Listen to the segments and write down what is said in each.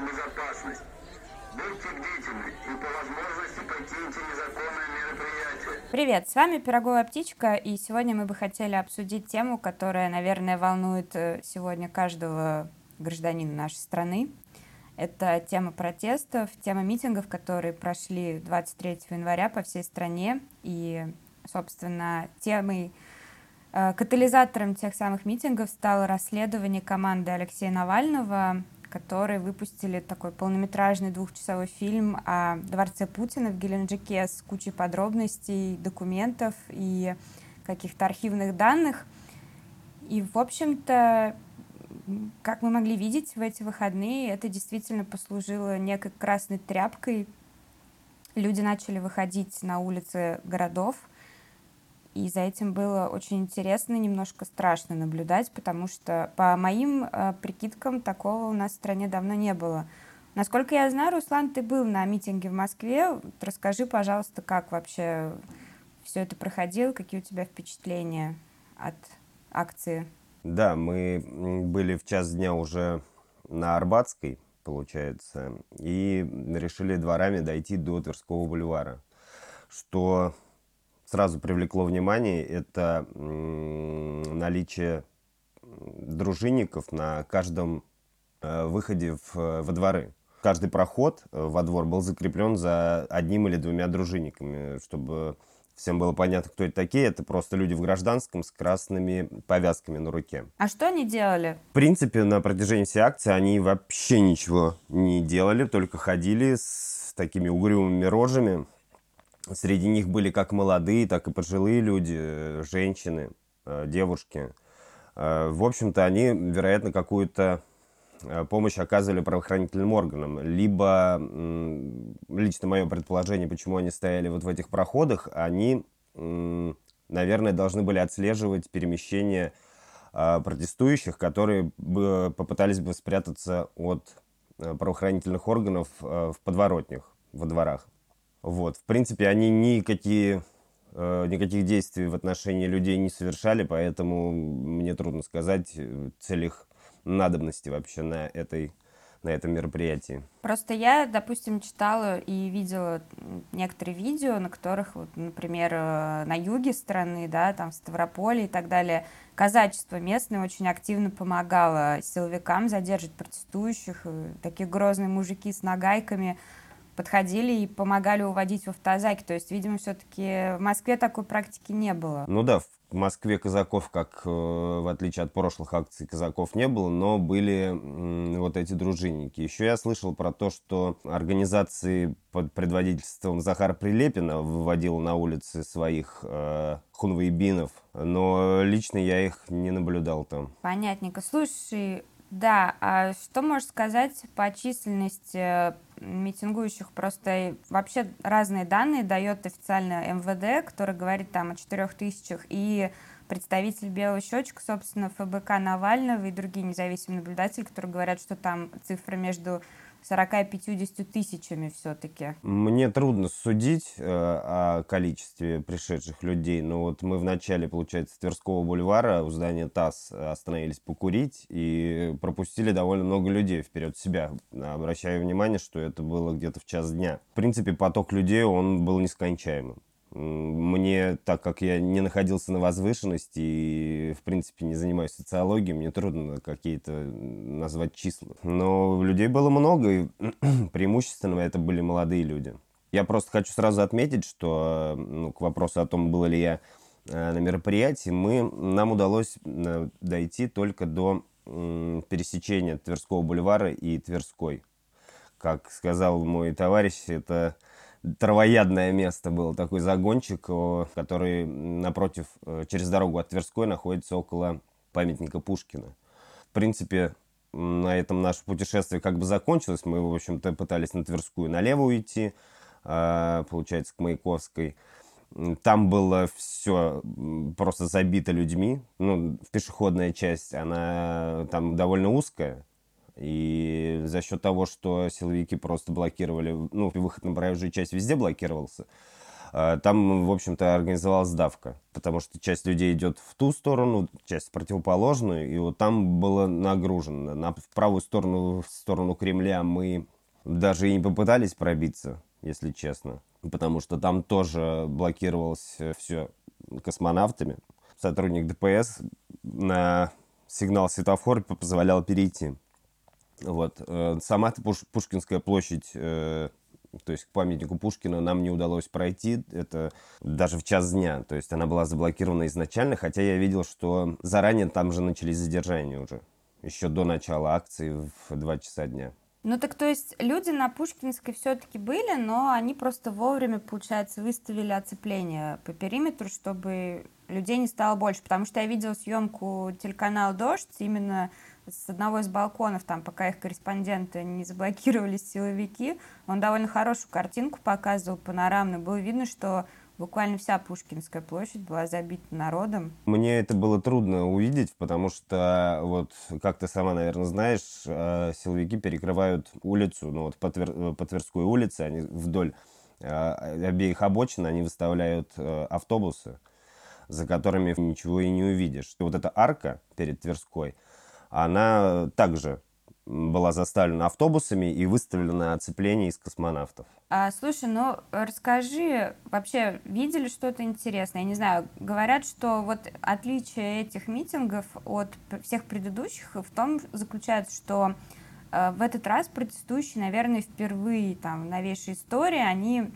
вашу. Будьте бдительны и по возможности покиньте незаконное мероприятие. Привет, с вами Пироговая птичка, и сегодня мы бы хотели обсудить тему, которая, наверное, волнует э, сегодня каждого гражданина нашей страны. Это тема протестов, тема митингов, которые прошли 23 января по всей стране. И, собственно, темой, э, катализатором тех самых митингов стало расследование команды Алексея Навального, которые выпустили такой полнометражный двухчасовой фильм о дворце Путина в Геленджике с кучей подробностей, документов и каких-то архивных данных. И, в общем-то, как мы могли видеть в эти выходные, это действительно послужило некой красной тряпкой. Люди начали выходить на улицы городов, и за этим было очень интересно, немножко страшно наблюдать, потому что по моим э, прикидкам такого у нас в стране давно не было. Насколько я знаю, Руслан, ты был на митинге в Москве. Вот расскажи, пожалуйста, как вообще все это проходило, какие у тебя впечатления от акции? Да, мы были в час дня уже на Арбатской, получается, и решили дворами дойти до Тверского бульвара. Что сразу привлекло внимание, это наличие дружинников на каждом э, выходе в, во дворы. Каждый проход э, во двор был закреплен за одним или двумя дружинниками, чтобы всем было понятно, кто это такие. Это просто люди в гражданском с красными повязками на руке. А что они делали? В принципе, на протяжении всей акции они вообще ничего не делали, только ходили с такими угрюмыми рожами. Среди них были как молодые, так и пожилые люди, женщины, э, девушки. Э, в общем-то, они, вероятно, какую-то Э, помощь оказывали правоохранительным органам. Либо, лично мое предположение, почему они стояли вот в этих проходах, они, наверное, должны были отслеживать перемещение э, протестующих, которые попытались бы спрятаться от э, правоохранительных органов в подворотнях, во дворах. Вот. В принципе, они никакие никаких действий в отношении людей не совершали, поэтому мне трудно сказать цель их надобности вообще на этой на этом мероприятии. Просто я, допустим, читала и видела некоторые видео, на которых, вот, например, э, на юге страны, да, там в Ставрополе и так далее, казачество местное очень активно помогало силовикам задержать протестующих, такие грозные мужики с нагайками подходили и помогали уводить в автозаки. То есть, видимо, все-таки в Москве такой практики не было. Ну да, в Москве казаков, как э, в отличие от прошлых акций, казаков не было, но были вот эти дружинники. Еще я слышал про то, что организации под предводительством Захара Прилепина выводила на улицы своих э, хунвейбинов, но лично я их не наблюдал там. Понятненько. Слушай, да, а что можешь сказать по численности митингующих? Просто вообще разные данные дает официально МВД, который говорит там о четырех тысячах, и представитель Белого счетчика, собственно, ФБК Навального и другие независимые наблюдатели, которые говорят, что там цифра между 40-50 тысячами все-таки? Мне трудно судить э, о количестве пришедших людей, но вот мы в начале, получается, Тверского бульвара у здания ТАСС остановились покурить и пропустили довольно много людей вперед себя. Обращаю внимание, что это было где-то в час дня. В принципе, поток людей, он был нескончаемым. Мне, так как я не находился на возвышенности и, в принципе, не занимаюсь социологией, мне трудно какие-то назвать числа. Но людей было много, и преимущественно это были молодые люди. Я просто хочу сразу отметить, что ну, к вопросу о том, было ли я э, на мероприятии, мы, нам удалось э, дойти только до пересечения Тверского бульвара и Тверской. Как сказал мой товарищ, это травоядное место было, такой загончик, который напротив, э, через дорогу от Тверской находится около памятника Пушкина. В принципе, на этом наше путешествие как бы закончилось. Мы, в общем-то, пытались на Тверскую налево уйти, а, получается, к Маяковской. Там было все просто забито людьми. Ну, пешеходная часть, она там довольно узкая. И за счет того, что силовики просто блокировали, ну, выход на проезжую часть везде блокировался, А, там, в общем-то, организовалась давка, потому что часть людей идет в ту сторону, часть в противоположную, и вот там было нагружено. На, в правую сторону, в сторону Кремля мы даже и не попытались пробиться, если честно, потому что там тоже блокировалось все космонавтами. Сотрудник ДПС на сигнал светофора позволял перейти. Вот. Э, сама Пуш, Пушкинская площадь, э, то есть к памятнику Пушкина нам не удалось пройти, это даже в час дня, то есть она была заблокирована изначально, хотя я видел, что заранее там же начались задержания уже, еще до начала акции в 2 часа дня. Ну так то есть люди на Пушкинской все-таки были, но они просто вовремя, получается, выставили оцепление по периметру, чтобы людей не стало больше. Потому что я видела съемку телеканала Дождь именно с одного из балконов, там, пока их корреспонденты не заблокировали силовики, он довольно хорошую картинку показывал, панорамную. Было видно, что буквально вся Пушкинская площадь была забита народом. Мне это было трудно увидеть, потому что, вот, как ты сама, наверное, знаешь, э, силовики перекрывают улицу, ну вот по, Твер... по Тверской улице, они вдоль э, обеих обочин, они выставляют э, автобусы, за которыми ничего и не увидишь. И вот эта арка перед Тверской, она также была заставлена автобусами и выставлена оцепление из космонавтов. А, слушай, ну расскажи, вообще видели что-то интересное? Я не знаю, говорят, что вот отличие этих митингов от всех предыдущих в том заключается, что э, в этот раз протестующие, наверное, впервые там в новейшей истории, они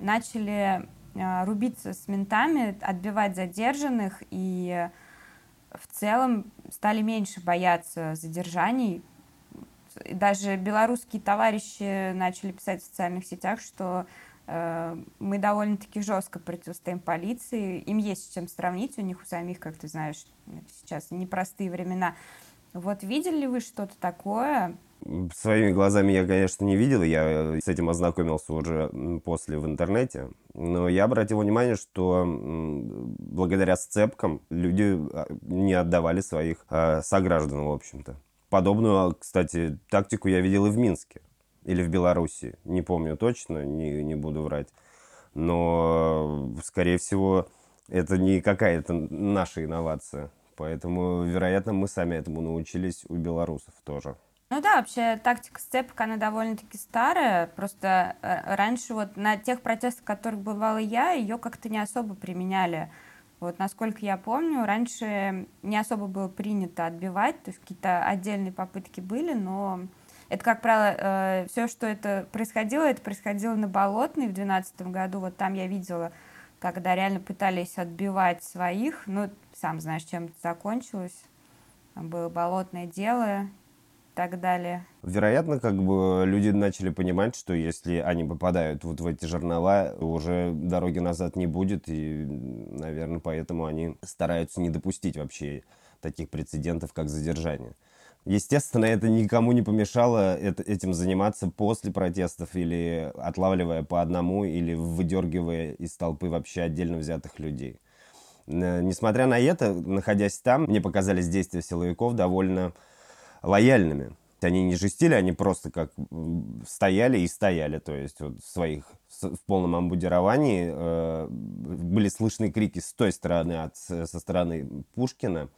начали э, рубиться с ментами, отбивать задержанных и в целом стали меньше бояться задержаний, даже белорусские товарищи начали писать в социальных сетях, что э, мы довольно-таки жестко противостоим полиции. Им есть с чем сравнить, у них у самих, как ты знаешь, сейчас непростые времена. Вот видели ли вы что-то такое? Своими глазами я, конечно, не видел, я с этим ознакомился уже после в интернете, но я обратил внимание, что благодаря сцепкам люди а, не отдавали своих э, сограждан, в общем-то. Подобную, кстати, тактику я видел и в Минске. Или в Беларуси. Не помню точно, не, не буду врать. Но, скорее всего, это не какая-то наша инновация. Поэтому, вероятно, мы сами этому научились у белорусов тоже. Ну да, вообще тактика сцепок, она довольно-таки старая. Просто э, раньше вот на тех протестах, которых бывала я, ее как-то не особо применяли. Вот, насколько я помню, раньше не особо было принято отбивать, то есть какие-то отдельные попытки были, но это, как правило, э, все, что это происходило, это происходило на Болотной в 2012 году. Вот там я видела, когда реально пытались отбивать своих. Ну, сам знаешь, чем это закончилось. Там было болотное дело, так далее. Вероятно, как бы люди начали понимать, что если они попадают вот в эти жернова, уже дороги назад не будет, и, наверное, поэтому они стараются не допустить вообще таких прецедентов, как задержание. Естественно, это никому не помешало это, этим заниматься после протестов или отлавливая по одному, или выдергивая из толпы вообще отдельно взятых людей. Несмотря на это, находясь там, мне показались действия силовиков довольно лояльными. Они не жестили, они просто как стояли и стояли, то есть вот в своих в полном амбудировании э, были слышны крики с той стороны, от, со стороны Пушкина,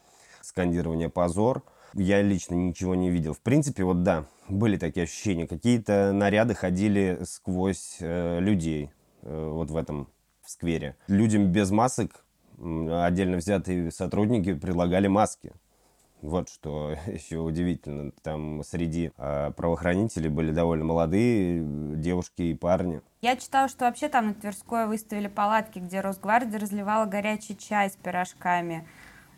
скандирование «позор». Я лично ничего не видел. В принципе, вот да, были такие ощущения. Какие-то наряды ходили сквозь э, людей э, вот в этом в сквере. Людям без масок отдельно взятые сотрудники предлагали маски. Вот что еще удивительно. Там среди э, правоохранителей были довольно молодые девушки и парни. Я читала, что вообще там на Тверской выставили палатки, где Росгвардия разливала горячий чай с пирожками.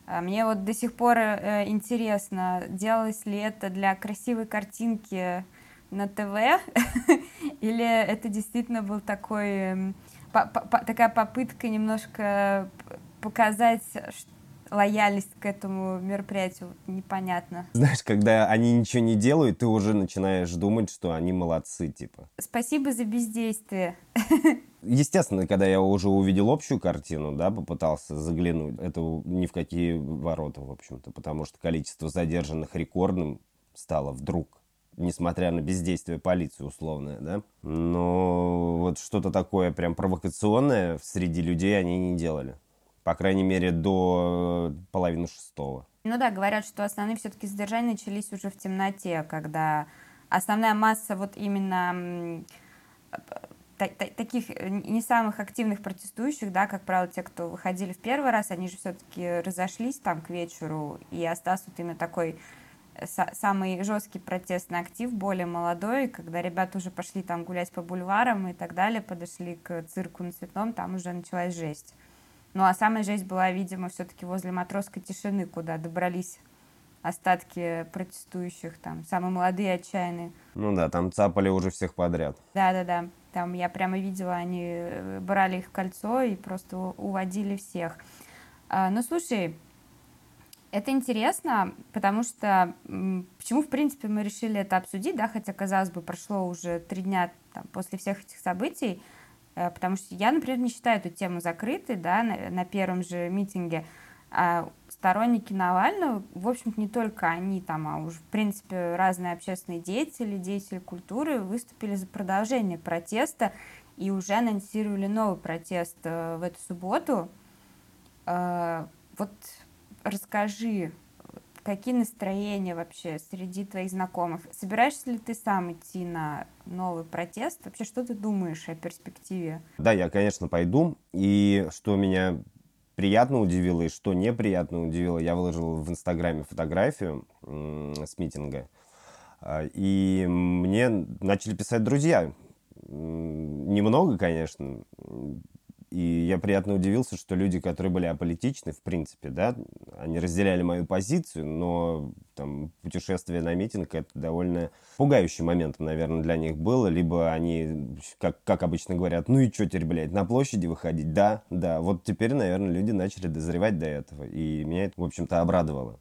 А мне вот до сих пор э, интересно, делалось ли это для красивой картинки на ТВ, или это действительно был такой, такая попытка немножко показать, лояльность к этому мероприятию непонятно. Знаешь, когда они ничего не делают, ты уже начинаешь думать, что они молодцы, типа. Спасибо за бездействие. Естественно, когда я уже увидел общую картину, да, попытался заглянуть, это ни в какие ворота, в общем-то, потому что количество задержанных рекордным стало вдруг несмотря на бездействие полиции условное, да. Но вот что-то такое прям провокационное среди людей они не делали. По крайней мере, до половины шестого. Ну да, говорят, что основные все-таки задержания начались уже в темноте, когда основная масса вот именно таких не самых активных протестующих, да, как правило, те, кто выходили в первый раз, они же все-таки разошлись там к вечеру, и остался вот именно такой самый жесткий протестный актив, более молодой, когда ребята уже пошли там гулять по бульварам и так далее, подошли к цирку на Цветном, там уже началась жесть. Ну а самая жесть была, видимо, все-таки возле матросской тишины, куда добрались остатки протестующих, там, самые молодые, отчаянные. Ну да, там цапали уже всех подряд. Да-да-да, там я прямо видела, они э, брали их в кольцо и просто уводили всех. А, ну, слушай, это интересно, потому что почему, в принципе, мы решили это обсудить, да, хотя, казалось бы, прошло уже три дня там, после всех этих событий, потому что я, например, не считаю эту тему закрытой, да, на, на первом же митинге, а сторонники Навального, в общем-то, не только они там, а уже, в принципе, разные общественные деятели, деятели культуры выступили за продолжение протеста и уже анонсировали новый протест э, в эту субботу. Э, вот расскажи, какие настроения вообще среди твоих знакомых? Собираешься ли ты сам идти на новый протест? Вообще, что ты думаешь о перспективе? Да, я, конечно, пойду. И что меня приятно удивило и что неприятно удивило, я выложил в Инстаграме фотографию с митинга. А, и мне начали писать друзья. Немного, конечно, и я приятно удивился, что люди, которые были аполитичны, в принципе, да, они разделяли мою позицию, но там путешествие на митинг это довольно пугающий момент, наверное, для них было. Либо они, как, как обычно говорят, ну и что теперь, блядь, на площади выходить? Да, да. Вот теперь, наверное, люди начали дозревать до этого. И меня это, в общем-то, обрадовало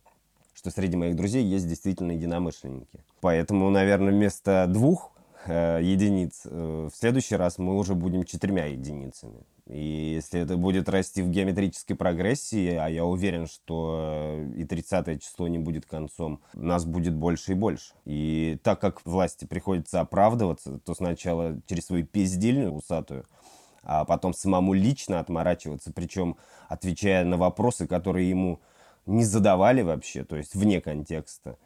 что среди моих друзей есть действительно единомышленники. Поэтому, наверное, вместо двух э, единиц э, в следующий раз мы уже будем четырьмя единицами. И если это будет расти в геометрической прогрессии, а я уверен, что и 30 число не будет концом, нас будет больше и больше. И так как власти приходится оправдываться, то сначала через свою пиздильню усатую, а потом самому лично отморачиваться, причем отвечая на вопросы, которые ему не задавали вообще, то есть вне контекста.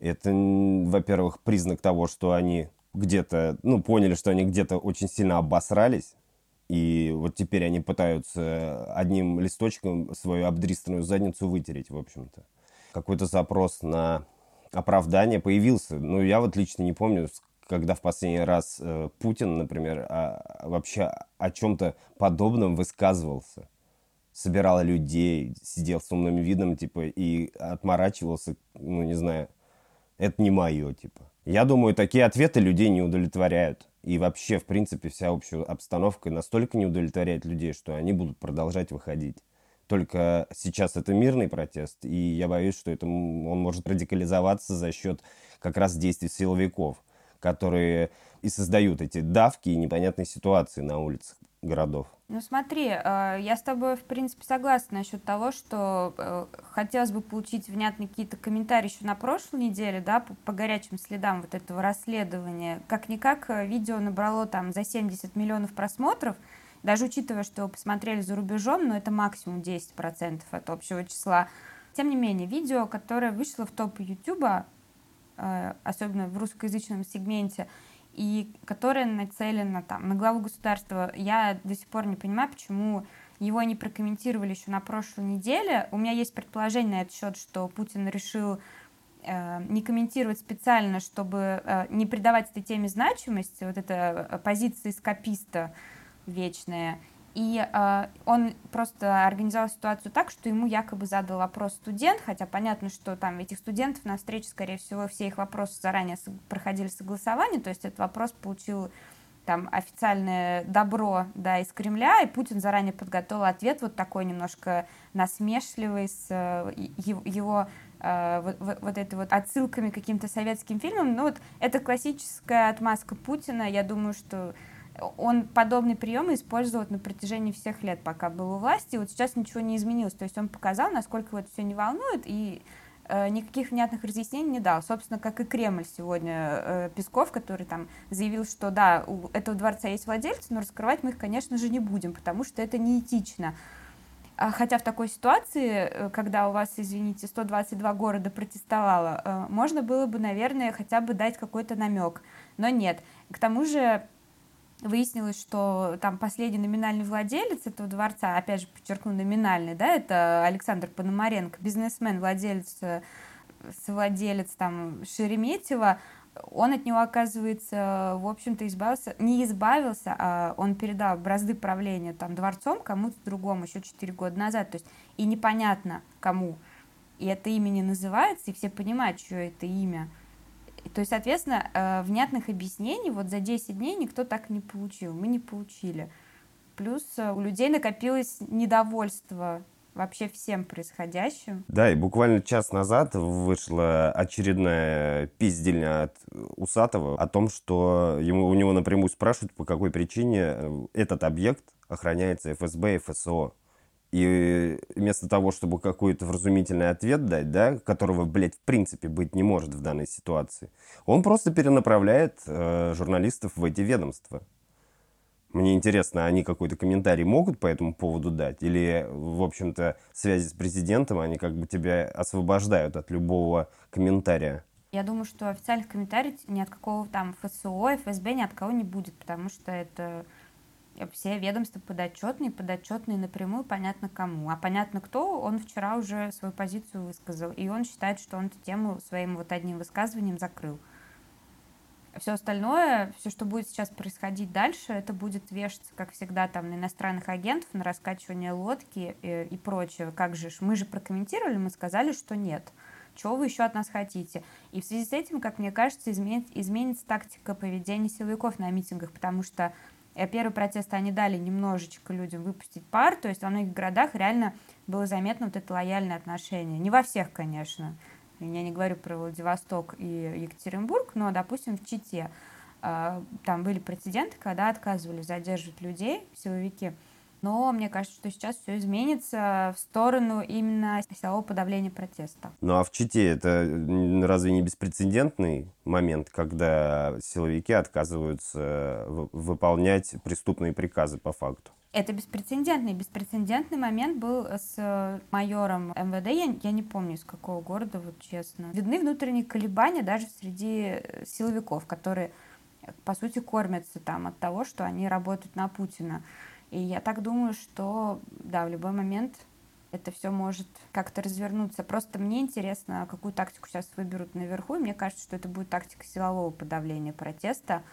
Это, во-первых, признак того, что они где-то, ну, поняли, что они где-то очень сильно обосрались, и вот теперь они пытаются одним листочком свою обдристанную задницу вытереть, в общем-то. Какой-то запрос на оправдание появился. Ну, я вот лично не помню, когда в последний раз э, Путин, например, а, вообще о чем-то подобном высказывался. Собирал людей, сидел с умным видом, типа, и отморачивался, ну, не знаю, это не мое, типа. Я думаю, такие ответы людей не удовлетворяют. И вообще, в принципе, вся общая обстановка настолько не удовлетворяет людей, что они будут продолжать выходить. Только сейчас это мирный протест, и я боюсь, что это, он может радикализоваться за счет как раз действий силовиков, которые и создают эти давки и непонятные ситуации на улицах городов. Ну смотри, э, я с тобой, в принципе, согласна насчет того, что э, хотелось бы получить внятные какие-то комментарии еще на прошлой неделе, да, по, по горячим следам вот этого расследования. Как-никак э, видео набрало там за 70 миллионов просмотров, даже учитывая, что его посмотрели за рубежом, но это максимум 10% от общего числа. Тем не менее, видео, которое вышло в топы Ютуба, особенно в русскоязычном сегменте, и которая нацелена там, на главу государства. Я до сих пор не понимаю, почему его не прокомментировали еще на прошлой неделе. У меня есть предположение на этот счет, что Путин решил э, не комментировать специально, чтобы э, не придавать этой теме значимости, вот эта э, позиция скописта вечная. И э, он просто организовал ситуацию так, что ему якобы задал вопрос студент, хотя понятно, что там этих студентов на встрече, скорее всего, все их вопросы заранее проходили согласование, то есть этот вопрос получил там официальное добро да, из Кремля, и Путин заранее подготовил ответ вот такой немножко насмешливый с э, его э, вот, вот этой вот отсылками к каким-то советским фильмам. Ну вот это классическая отмазка Путина. Я думаю, что он подобные приемы использовал на протяжении всех лет, пока был у власти. Вот сейчас ничего не изменилось. То есть он показал, насколько это все не волнует, и э, никаких внятных разъяснений не дал. Собственно, как и Кремль сегодня, э, Песков, который там заявил, что да, у этого дворца есть владельцы, но раскрывать мы их, конечно же, не будем, потому что это неэтично. А хотя в такой ситуации, э, когда у вас, извините, 122 города протестовало, э, можно было бы, наверное, хотя бы дать какой-то намек. Но нет. К тому же выяснилось, что там последний номинальный владелец этого дворца, опять же подчеркну, номинальный, да, это Александр Пономаренко, бизнесмен, владелец, э, совладелец там Шереметьево, он от него, оказывается, в общем-то, избавился, не избавился, а он передал бразды правления там дворцом кому-то другому еще 4 года назад, то есть и непонятно кому, и это имя не называется, и все понимают, что это имя. То есть, соответственно, э, внятных объяснений вот за 10 дней никто так не получил, мы не получили. Плюс э, у людей накопилось недовольство вообще всем происходящим. Да, и буквально час назад вышла очередная пиздельня от Усатого о том, что ему, у него напрямую спрашивают, по какой причине э, этот объект охраняется ФСБ и ФСО. И вместо того, чтобы какой-то вразумительный ответ дать, да, которого, блядь, в принципе быть не может в данной ситуации, он просто перенаправляет э, журналистов в эти ведомства. Мне интересно, они какой-то комментарий могут по этому поводу дать? Или, в общем-то, в связи с президентом они как бы тебя освобождают от любого комментария? Я думаю, что официальных комментариев ни от какого там ФСО, ФСБ ни от кого не будет, потому что это все ведомства подотчетные, подотчетные напрямую, понятно кому. А понятно кто, он вчера уже свою позицию высказал, и он считает, что он эту тему своим вот одним высказыванием закрыл. Все остальное, все, что будет сейчас происходить дальше, это будет вешаться, как всегда, там, на иностранных агентов, на раскачивание лодки и, и прочее. Как же, мы же прокомментировали, мы сказали, что нет. Чего вы еще от нас хотите? И в связи с этим, как мне кажется, изменит, изменится тактика поведения силовиков на митингах, потому что первый протест они дали немножечко людям выпустить пар, то есть во многих городах реально было заметно вот это лояльное отношение. Не во всех, конечно. Я не говорю про Владивосток и Екатеринбург, но, допустим, в Чите а, там были прецеденты, когда отказывали задерживать людей, силовики. Но мне кажется, что сейчас все изменится в сторону именно силового подавления протеста. Ну а в Чите это разве не беспрецедентный момент, когда силовики отказываются выполнять преступные приказы по факту? Это беспрецедентный. Беспрецедентный момент был с майором МВД, я, я не помню, из какого города, вот честно. Видны внутренние колебания даже среди силовиков, которые, по сути, кормятся там от того, что они работают на Путина. И я так думаю, что, да, в любой момент это все может как-то развернуться. Просто мне интересно, какую тактику сейчас выберут наверху, и мне кажется, что это будет тактика силового подавления протеста,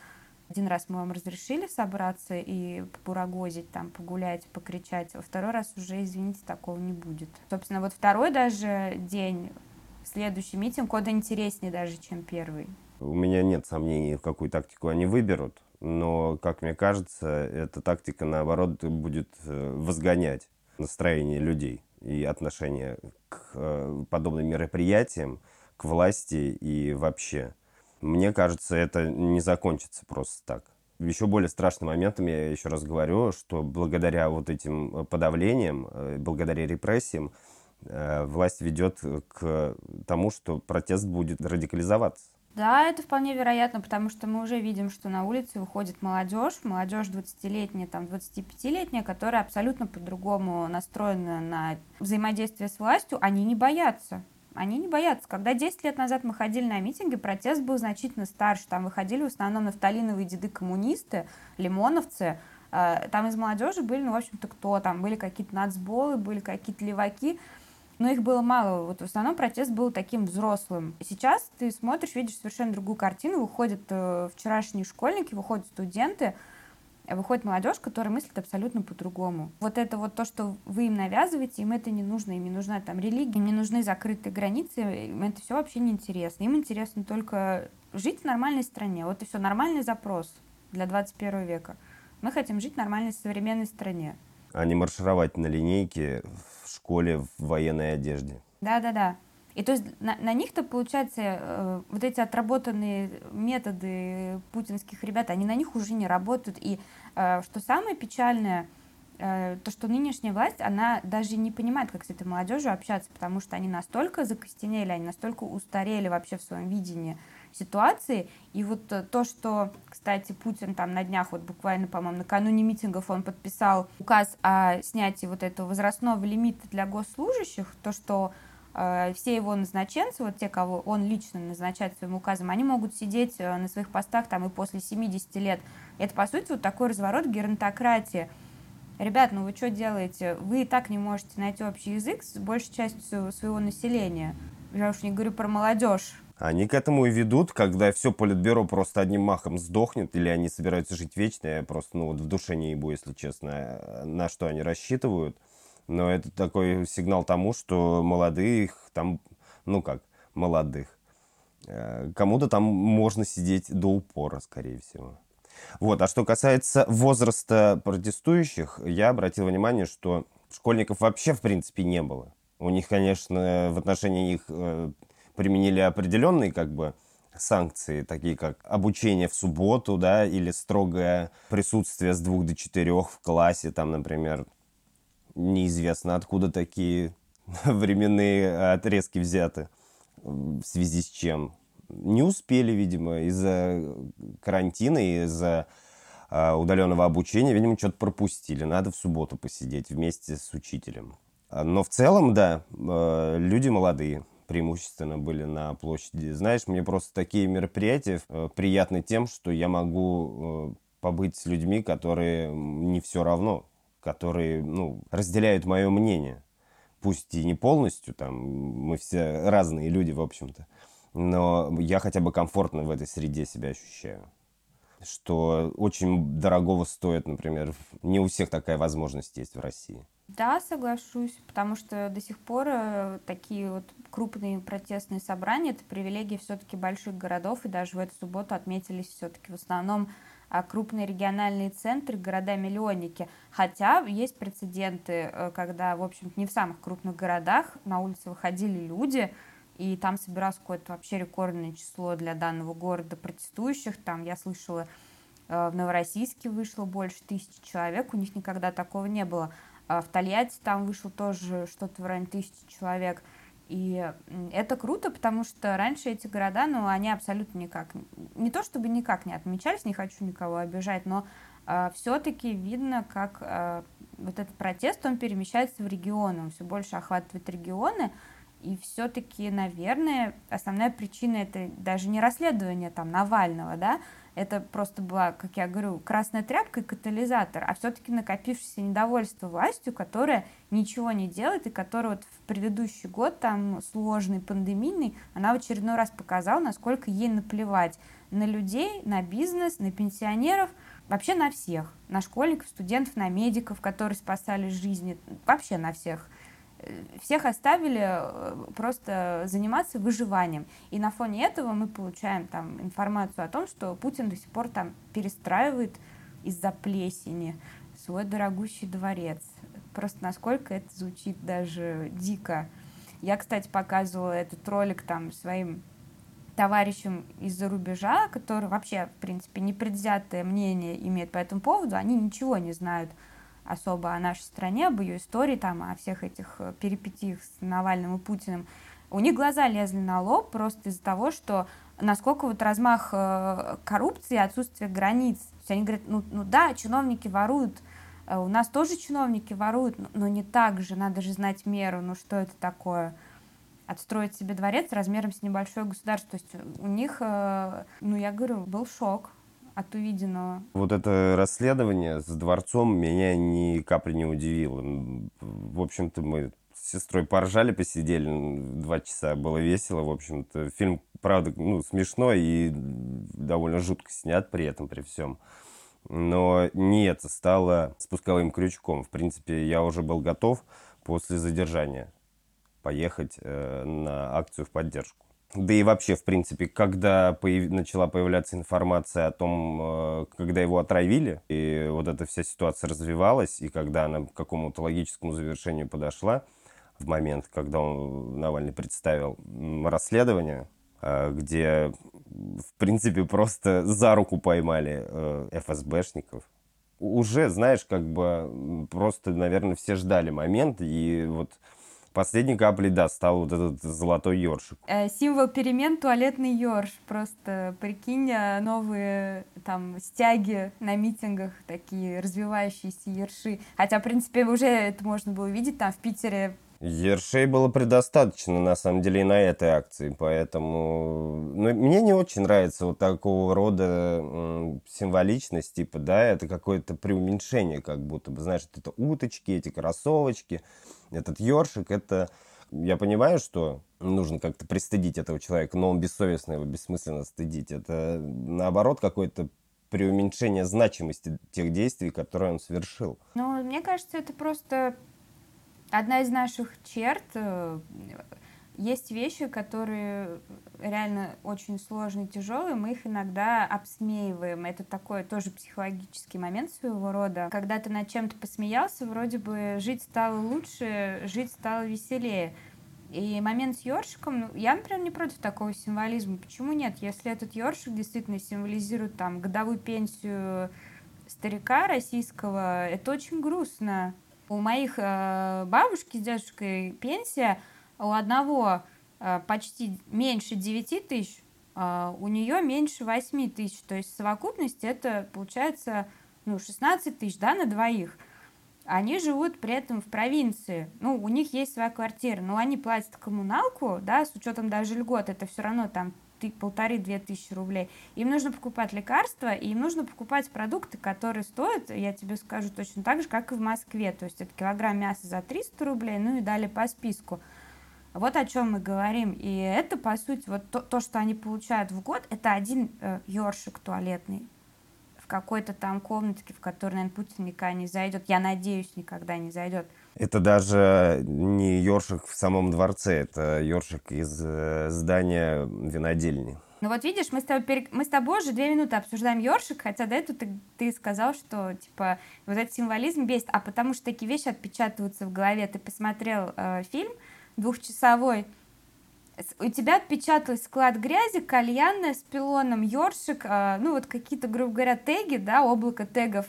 один раз мы вам разрешили собраться и попурагозить, там, погулять, покричать. Во второй раз уже, извините, такого не будет. Собственно, вот второй даже день, следующий митинг, куда интереснее даже, чем первый. У меня нет сомнений, какую тактику они выберут, но, как мне кажется, эта тактика, наоборот, будет э, возгонять настроение людей и отношение к э, подобным мероприятиям, к власти и вообще. Мне кажется, это не закончится просто так. Еще более страшным моментом, я еще раз говорю, что благодаря вот этим э, подавлениям, благодаря репрессиям, власть ведет к тому, что протест будет радикализоваться. Да, это вполне вероятно, потому что мы уже видим, что на улице выходит молодежь, молодежь 20-летняя, там 25-летняя, которая абсолютно по-другому настроена на взаимодействие с властью, они не боятся. Они не боятся. Когда 10 лет назад мы ходили на митинги, протест был значительно старше. Там выходили в основном нафталиновые деды-коммунисты, лимоновцы. А, там из молодежи были, ну, в общем-то, кто там? Были какие-то нацболы, были какие-то леваки но их было мало. Вот в основном протест был таким взрослым. Сейчас ты смотришь, видишь совершенно другую картину. Выходят э, вчерашние школьники, выходят студенты, выходит молодежь, которая мыслит абсолютно по-другому. Вот это вот то, что вы им навязываете, им это не нужно, им не нужна там религия, им не нужны закрытые границы, им это все вообще не интересно. Им интересно только жить в нормальной стране. Вот и все, нормальный запрос для 21 века. Мы хотим жить в нормальной современной стране. А не маршировать на линейке в школе в военной одежде. Да-да-да. И то есть на, на них-то, получается, э, вот эти отработанные методы путинских ребят, они на них уже не работают. И э, что самое печальное, э, то, что нынешняя власть, она даже не понимает, как с этой молодежью общаться, потому что они настолько закостенели, они настолько устарели вообще в своем видении ситуации. И вот э, то, что, кстати, Путин там на днях, вот буквально, по-моему, накануне митингов он подписал указ о снятии вот этого возрастного лимита для госслужащих, то, что э, все его назначенцы, вот те, кого он лично назначает своим указом, они могут сидеть э, на своих постах там и после 70 лет. Это, по сути, вот такой разворот геронтократии. Ребят, ну вы что делаете? Вы и так не можете найти общий язык с большей частью своего населения. Я уж не говорю про молодежь. Они к этому и ведут, когда все политбюро просто одним махом сдохнет, или они собираются жить вечно, я просто, ну, вот в душе не ебу, если честно, на что они рассчитывают. Но это такой сигнал тому, что молодых там, ну как, молодых, э, кому-то там можно сидеть до упора, скорее всего. Вот, а что касается возраста протестующих, я обратил внимание, что школьников вообще, в принципе, не было. У них, конечно, в отношении их э, применили определенные как бы санкции, такие как обучение в субботу, да, или строгое присутствие с двух до четырех в классе, там, например, неизвестно откуда такие временные отрезки взяты, в связи с чем. Не успели, видимо, из-за карантина, из-за а, удаленного обучения, видимо, что-то пропустили. Надо в субботу посидеть вместе с учителем. Но в целом, да, э, люди молодые, преимущественно были на площади. Знаешь, мне просто такие мероприятия э, приятны тем, что я могу э, побыть с людьми, которые не все равно, которые ну, разделяют мое мнение. Пусть и не полностью, там мы все разные люди, в общем-то, но я хотя бы комфортно в этой среде себя ощущаю что очень дорогого стоит, например. Не у всех такая возможность есть в России. Да, соглашусь, потому что до сих пор э, такие вот крупные протестные собрания это привилегия все-таки больших городов, и даже в эту субботу отметились все-таки в основном а, крупные региональные центры, города-миллионники. Хотя есть прецеденты, э, когда, в общем-то, не в самых крупных городах на улице выходили люди, и там собиралось какое-то вообще рекордное число для данного города протестующих. Там я слышала, э, в Новороссийске вышло больше тысячи человек, у них никогда такого не было. А в Тольятти там вышло тоже что-то в районе тысячи человек. И это круто, потому что раньше эти города, ну, они абсолютно никак, не то чтобы никак не отмечались, не хочу никого обижать, но э, все-таки видно, как э, вот этот протест, он перемещается в регионы, он все больше охватывает регионы, и все-таки, наверное, основная причина это даже не расследование там Навального, да, это просто была, как я говорю, красная тряпка и катализатор, а все-таки накопившееся недовольство властью, которая ничего не делает и которая вот в предыдущий год, там, сложный, пандемийный, она в очередной раз показала, насколько ей наплевать на людей, на бизнес, на пенсионеров, вообще на всех, на школьников, студентов, на медиков, которые спасали жизни, вообще на всех – всех оставили э, просто заниматься выживанием. И на фоне этого мы получаем там информацию о том, что Путин до сих пор там перестраивает из-за плесени свой дорогущий дворец. Просто насколько это звучит даже дико. Я, кстати, показывала этот ролик там своим товарищам из-за рубежа, которые вообще, в принципе, непредвзятое мнение имеют по этому поводу, они ничего не знают особо о нашей стране, об ее истории, там, о всех этих э, перипетиях с Навальным и Путиным, у них глаза лезли на лоб просто из-за того, что насколько вот размах э, коррупции, отсутствие границ. То есть они говорят, ну, ну да, чиновники воруют, э, у нас тоже чиновники воруют, но не так же, надо же знать меру, ну что это такое? Отстроить себе дворец размером с небольшое государство. То есть у них, ну я говорю, был шок от увиденного. Вот это расследование с дворцом меня ни капли не удивило. В общем-то, мы с сестрой поржали, посидели два часа, было весело, в общем-то. Фильм, правда, ну, смешной и довольно жутко снят при этом, при всем. Но не это стало спусковым крючком. В принципе, я уже был готов после задержания поехать э, на акцию в поддержку. Да и вообще, в принципе, когда появ... начала появляться информация о том, э, когда его отравили, и вот эта вся ситуация развивалась, и когда она к какому-то логическому завершению подошла, в момент, когда он, Навальный представил расследование, э, где, в принципе, просто за руку поймали э, ФСБшников, уже, знаешь, как бы просто, наверное, все ждали момент, и вот Последней каплей, да, стал вот этот золотой ёршик. Э, символ перемен туалетный ёрш. Просто прикинь, э, новые там стяги на митингах, такие развивающиеся ерши. Хотя, в принципе, уже это можно было видеть там в Питере Ершей было предостаточно, на самом деле, и на этой акции, поэтому... Ну, мне не очень нравится вот такого рода символичность, типа, да, это какое-то преуменьшение, как будто бы, знаешь, это уточки, эти кроссовочки, этот ёршик, это... Я понимаю, что нужно как-то пристыдить этого человека, но он бессовестно его бессмысленно стыдить. Это, наоборот, какое-то преуменьшение значимости тех действий, которые он совершил. Ну, мне кажется, это просто одна из наших черт. Э, есть вещи, которые реально очень сложные, тяжелые, мы их иногда обсмеиваем. Это такой тоже психологический момент своего рода. Когда ты над чем-то посмеялся, вроде бы жить стало лучше, жить стало веселее. И момент с ёршиком, ну, я, например, не против такого символизма. Почему нет? Если этот ёршик действительно символизирует там годовую пенсию старика российского, это очень грустно. У моих э, бабушки с дедушкой пенсия, у одного э, почти меньше 9 тысяч, э, у нее меньше 8 тысяч. То есть в совокупности это получается ну, 16 тысяч да, на двоих. Они живут при этом в провинции. Ну, у них есть своя квартира, но они платят коммуналку, да, с учетом даже льгот, это все равно там полторы-две тысячи рублей. Им нужно покупать лекарства, и им нужно покупать продукты, которые стоят, я тебе скажу, точно так же, как и в Москве. То есть это килограмм мяса за 300 рублей, ну и далее по списку. Вот о чем мы говорим. И это, по сути, вот то, то что они получают в год, это один э, ёршик туалетный в какой-то там комнатке, в которой, наверное, Путин никогда не зайдет. Я надеюсь, никогда не зайдет. Это даже не ёршик в самом дворце, это ёршик из э, здания винодельни. Ну вот видишь, мы с тобой, перек... мы с тобой уже две минуты обсуждаем ёршик, хотя до этого ты, ты сказал, что типа вот этот символизм бесит, а потому что такие вещи отпечатываются в голове. Ты посмотрел э, фильм двухчасовой, у тебя отпечаталась склад грязи, кальянная с пилоном, ёршик, э, ну вот какие-то, грубо говоря, теги, да, облако тегов,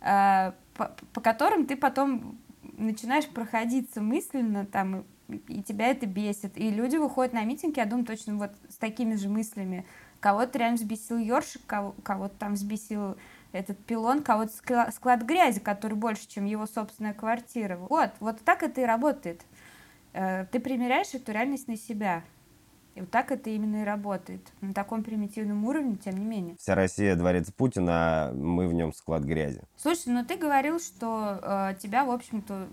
э, по, по которым ты потом начинаешь проходиться мысленно там, и тебя это бесит. И люди выходят на митинги, я думаю, точно вот с такими же мыслями. Кого-то реально взбесил ёршик, кого- кого-то там взбесил этот пилон, кого-то склад грязи, который больше, чем его собственная квартира. Вот, вот так это и работает. Э, ты примеряешь эту реальность на себя. И вот так это именно и работает. На таком примитивном уровне, тем не менее. Вся Россия дворец Путина, а мы в нем склад грязи. Слушай, ну ты говорил, что э, тебя, в общем-то,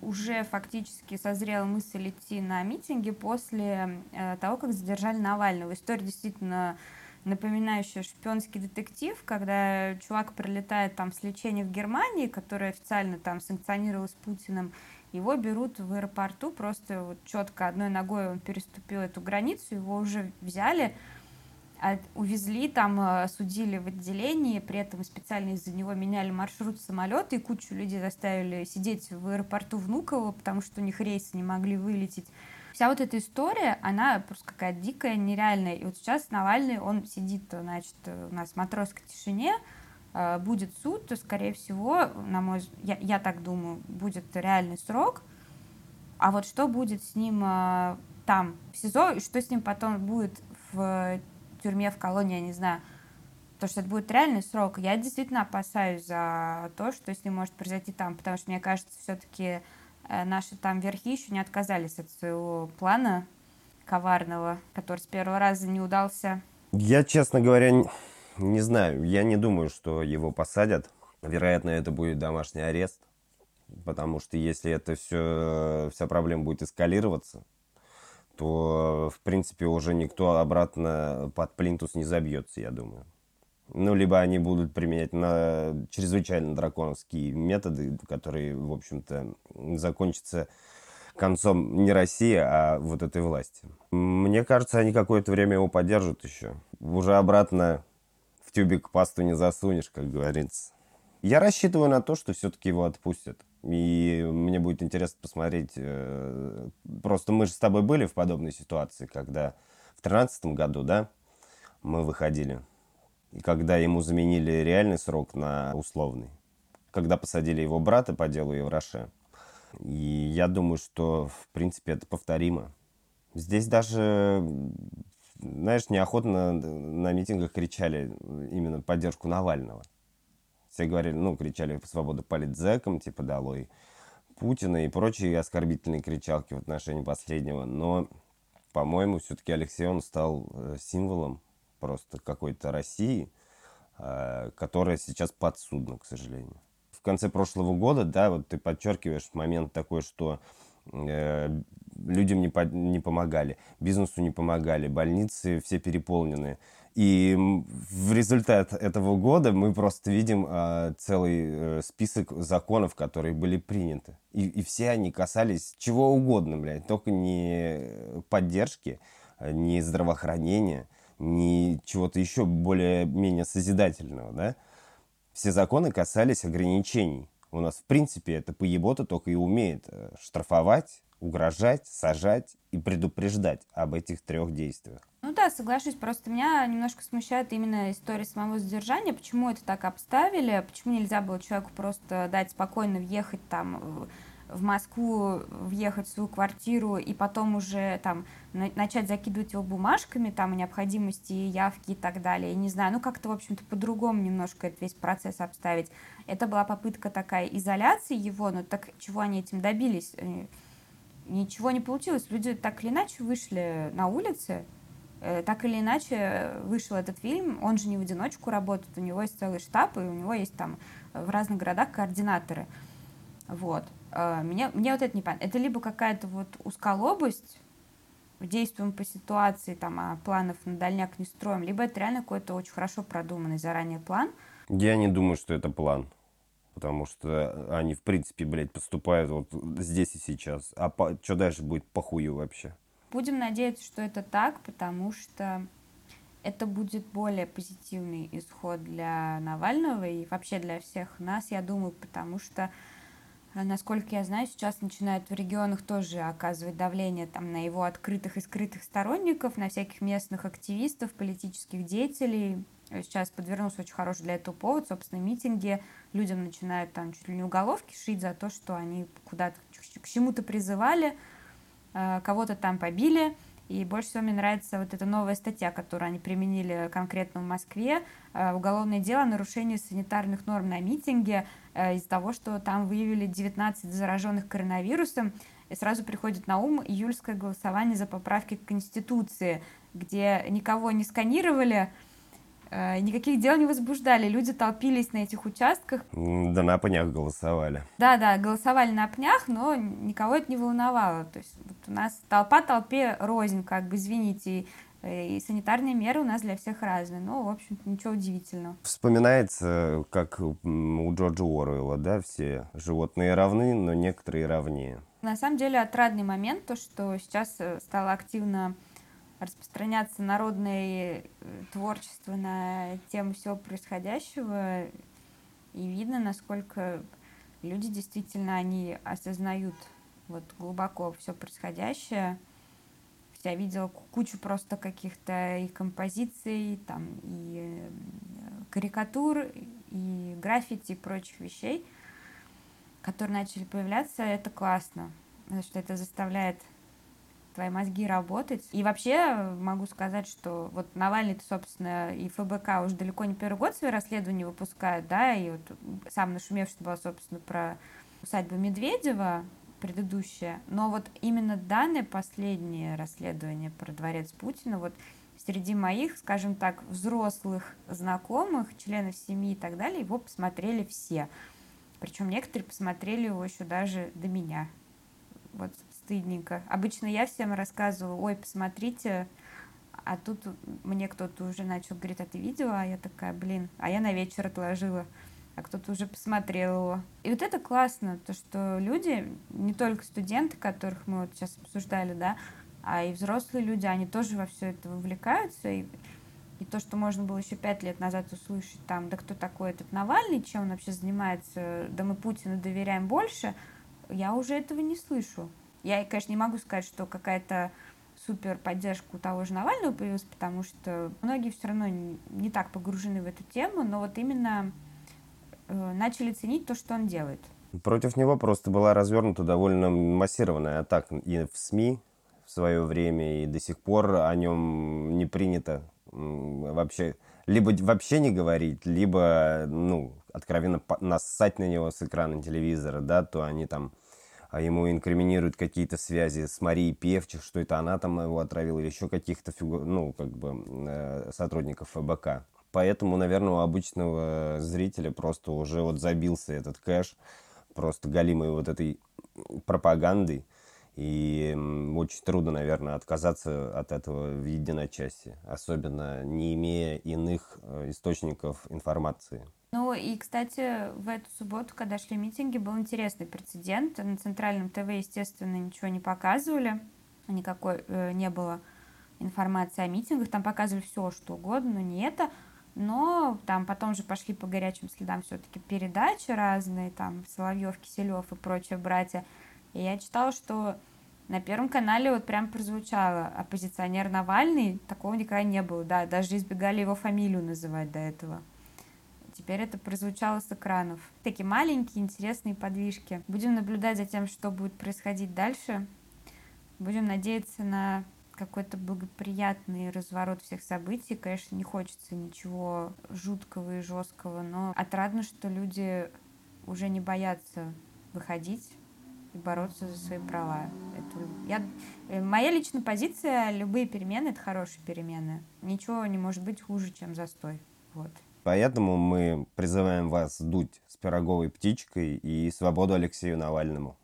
уже фактически созрела мысль идти на митинги после э, того, как задержали Навального. История действительно напоминающая шпионский детектив, когда чувак прилетает там с лечения в Германии, которое официально там санкционировалось Путиным, его берут в аэропорту, просто вот четко одной ногой он переступил эту границу, его уже взяли, увезли, там э, судили в отделении, при этом специально из-за него меняли маршрут самолета, и кучу людей заставили сидеть в аэропорту Внуково, потому что у них рейсы не могли вылететь. Вся вот эта история, она просто какая-то дикая, нереальная. И вот сейчас Навальный, он сидит, значит, у нас в матросской тишине, будет суд, то, скорее всего, на мой, я, я так думаю, будет реальный срок. А вот что будет с ним э, там, в СИЗО, и что с ним потом будет в тюрьме, в колонии, я не знаю, то, что это будет реальный срок, я действительно опасаюсь за то, что с ним может произойти там, потому что, мне кажется, все-таки э, наши там верхи еще не отказались от своего плана коварного, который с первого раза не удался. Я, честно говоря, не знаю, я не думаю, что его посадят. Вероятно, это будет домашний арест, потому что если это все, вся проблема будет эскалироваться, то, в принципе, уже никто обратно под плинтус не забьется, я думаю. Ну, либо они будут применять на чрезвычайно драконовские методы, которые, в общем-то, закончатся концом не России, а вот этой власти. Мне кажется, они какое-то время его поддержат еще. Уже обратно тюбик пасту не засунешь, как говорится. Я рассчитываю на то, что все-таки его отпустят. И мне будет интересно посмотреть. Э, просто мы же с тобой были в подобной ситуации, когда в тринадцатом году, да, мы выходили. И когда ему заменили реальный срок на условный. когда посадили его брата по делу Евроше. И я думаю, что, в принципе, это повторимо. Здесь даже, знаешь, неохотно на митингах кричали именно поддержку Навального. Все говорили, ну, кричали «Свобода политзекам», типа «Долой Путина» и прочие оскорбительные кричалки в отношении последнего. Но, по-моему, все-таки Алексей, он стал э, символом просто какой-то России, э, которая сейчас подсудна, к сожалению. В конце прошлого года, да, вот ты подчеркиваешь момент такой, что людям не, по, не помогали, бизнесу не помогали, больницы все переполнены. И в результат этого года мы просто видим э, целый э, список законов, которые были приняты. И, и все они касались чего угодно, блядь, только не поддержки, не здравоохранения, не чего-то еще более-менее созидательного, да. Все законы касались ограничений. У нас, в принципе, это поебота только и умеет э, штрафовать, угрожать, сажать и предупреждать об этих трех действиях. Ну да, соглашусь, просто меня немножко смущает именно история самого задержания, почему это так обставили, почему нельзя было человеку просто дать спокойно въехать там в Москву, въехать в свою квартиру и потом уже там начать закидывать его бумажками, там, о необходимости явки и так далее. Я не знаю, ну, как-то, в общем-то, по-другому немножко этот весь процесс обставить. Это была попытка такая изоляции его, но так чего они этим добились? Э, ничего не получилось. Люди так или иначе вышли на улицы, э, так или иначе вышел этот фильм, он же не в одиночку работает, у него есть целый штаб, и у него есть там в разных городах координаторы. Вот. Э, мне, мне вот это не понятно. Это либо какая-то вот узколобость, действуем по ситуации, там, а планов на дальняк не строим, либо это реально какой-то очень хорошо продуманный заранее план. Я не думаю, что это план потому что они, в принципе, блядь, поступают вот здесь и сейчас. А по, что дальше будет похую вообще? Будем надеяться, что это так, потому что это будет более позитивный исход для Навального и вообще для всех нас, я думаю, потому что насколько я знаю, сейчас начинают в регионах тоже оказывать давление там, на его открытых и скрытых сторонников, на всяких местных активистов, политических деятелей. Сейчас подвернулся очень хороший для этого повод, собственно, митинги. Людям начинают там чуть ли не уголовки шить за то, что они куда-то к чему-то призывали, э, кого-то там побили. И больше всего мне нравится вот эта новая статья, которую они применили конкретно в Москве. Э, уголовное дело о нарушении санитарных норм на митинге э, из-за того, что там выявили 19 зараженных коронавирусом. И сразу приходит на ум июльское голосование за поправки к Конституции, где никого не сканировали, Э, никаких дел не возбуждали. Люди толпились на этих участках. Да на пнях голосовали. Да, да, голосовали на пнях, но никого это не волновало. То есть вот у нас толпа толпе рознь, как бы, извините, и санитарные меры у нас для всех разные. Ну, в общем-то, ничего удивительного. Вспоминается, как у Джорджа Уоррелла, да, все животные равны, но некоторые равнее. На самом деле, отрадный момент, то, что сейчас э, стало активно распространяться народное э, творчество на тему всего происходящего, и видно, насколько люди действительно, они осознают вот глубоко все происходящее. Я видела кучу просто каких-то и композиций, там, и э, карикатур, и граффити, и прочих вещей, которые начали появляться. Это классно, потому что это заставляет твои мозги работать. И вообще могу сказать, что вот Навальный, собственно, и ФБК уже далеко не первый год свои расследования выпускают, да, и вот сам нашумевший была, собственно, про усадьбу Медведева, предыдущее. Но вот именно данное последнее расследование про дворец Путина, вот среди моих, скажем так, взрослых знакомых, членов семьи и так далее, его посмотрели все. Причем некоторые посмотрели его еще даже до меня. Вот стыдненько. Обычно я всем рассказываю, ой, посмотрите, а тут мне кто-то уже начал говорить, а ты видела? А я такая, блин, а я на вечер отложила, а кто-то уже посмотрел его. И вот это классно, то, что люди, не только студенты, которых мы вот сейчас обсуждали, да, а и взрослые люди, они тоже во все это вовлекаются, и, и то, что можно было еще пять лет назад услышать там, да кто такой этот Навальный, чем он вообще занимается, да мы Путину доверяем больше, я уже этого не слышу. Я, конечно, не могу сказать, что какая-то супер поддержка у того же Навального появилась, потому что многие все равно не так погружены в эту тему, но вот именно начали ценить то, что он делает. Против него просто была развернута довольно массированная атака и в СМИ в свое время, и до сих пор о нем не принято вообще либо вообще не говорить, либо, ну, откровенно нассать на него с экрана телевизора, да, то они там а ему инкриминируют какие-то связи с Марией Певчих, что это она там его отравила, или еще каких-то фигур, ну, как бы э, сотрудников ФБК. Поэтому, наверное, у обычного зрителя просто уже вот забился этот кэш, просто галимой вот этой пропагандой. И очень трудно, наверное, отказаться от этого в единочасье, особенно не имея иных э, источников информации. Ну и, кстати, в эту субботу, когда шли митинги, был интересный прецедент. На центральном ТВ, естественно, ничего не показывали, никакой э, не было информации о митингах. Там показывали все, что угодно, но не это. Но там потом же пошли по горячим следам все-таки передачи разные, там Соловьев, Киселев и прочие братья. И я читала, что на Первом канале вот прям прозвучало оппозиционер Навальный, такого никогда не было, да, даже избегали его фамилию называть до этого. Теперь это прозвучало с экранов. Такие маленькие интересные подвижки. Будем наблюдать за тем, что будет происходить дальше. Будем надеяться на какой-то благоприятный разворот всех событий. Конечно, не хочется ничего жуткого и жесткого, но отрадно, что люди уже не боятся выходить и бороться за свои права. Это я, э, моя личная позиция, любые перемены — это хорошие перемены. Ничего не может быть хуже, чем застой. Вот. Поэтому мы призываем вас дуть с пироговой птичкой и свободу Алексею Навальному.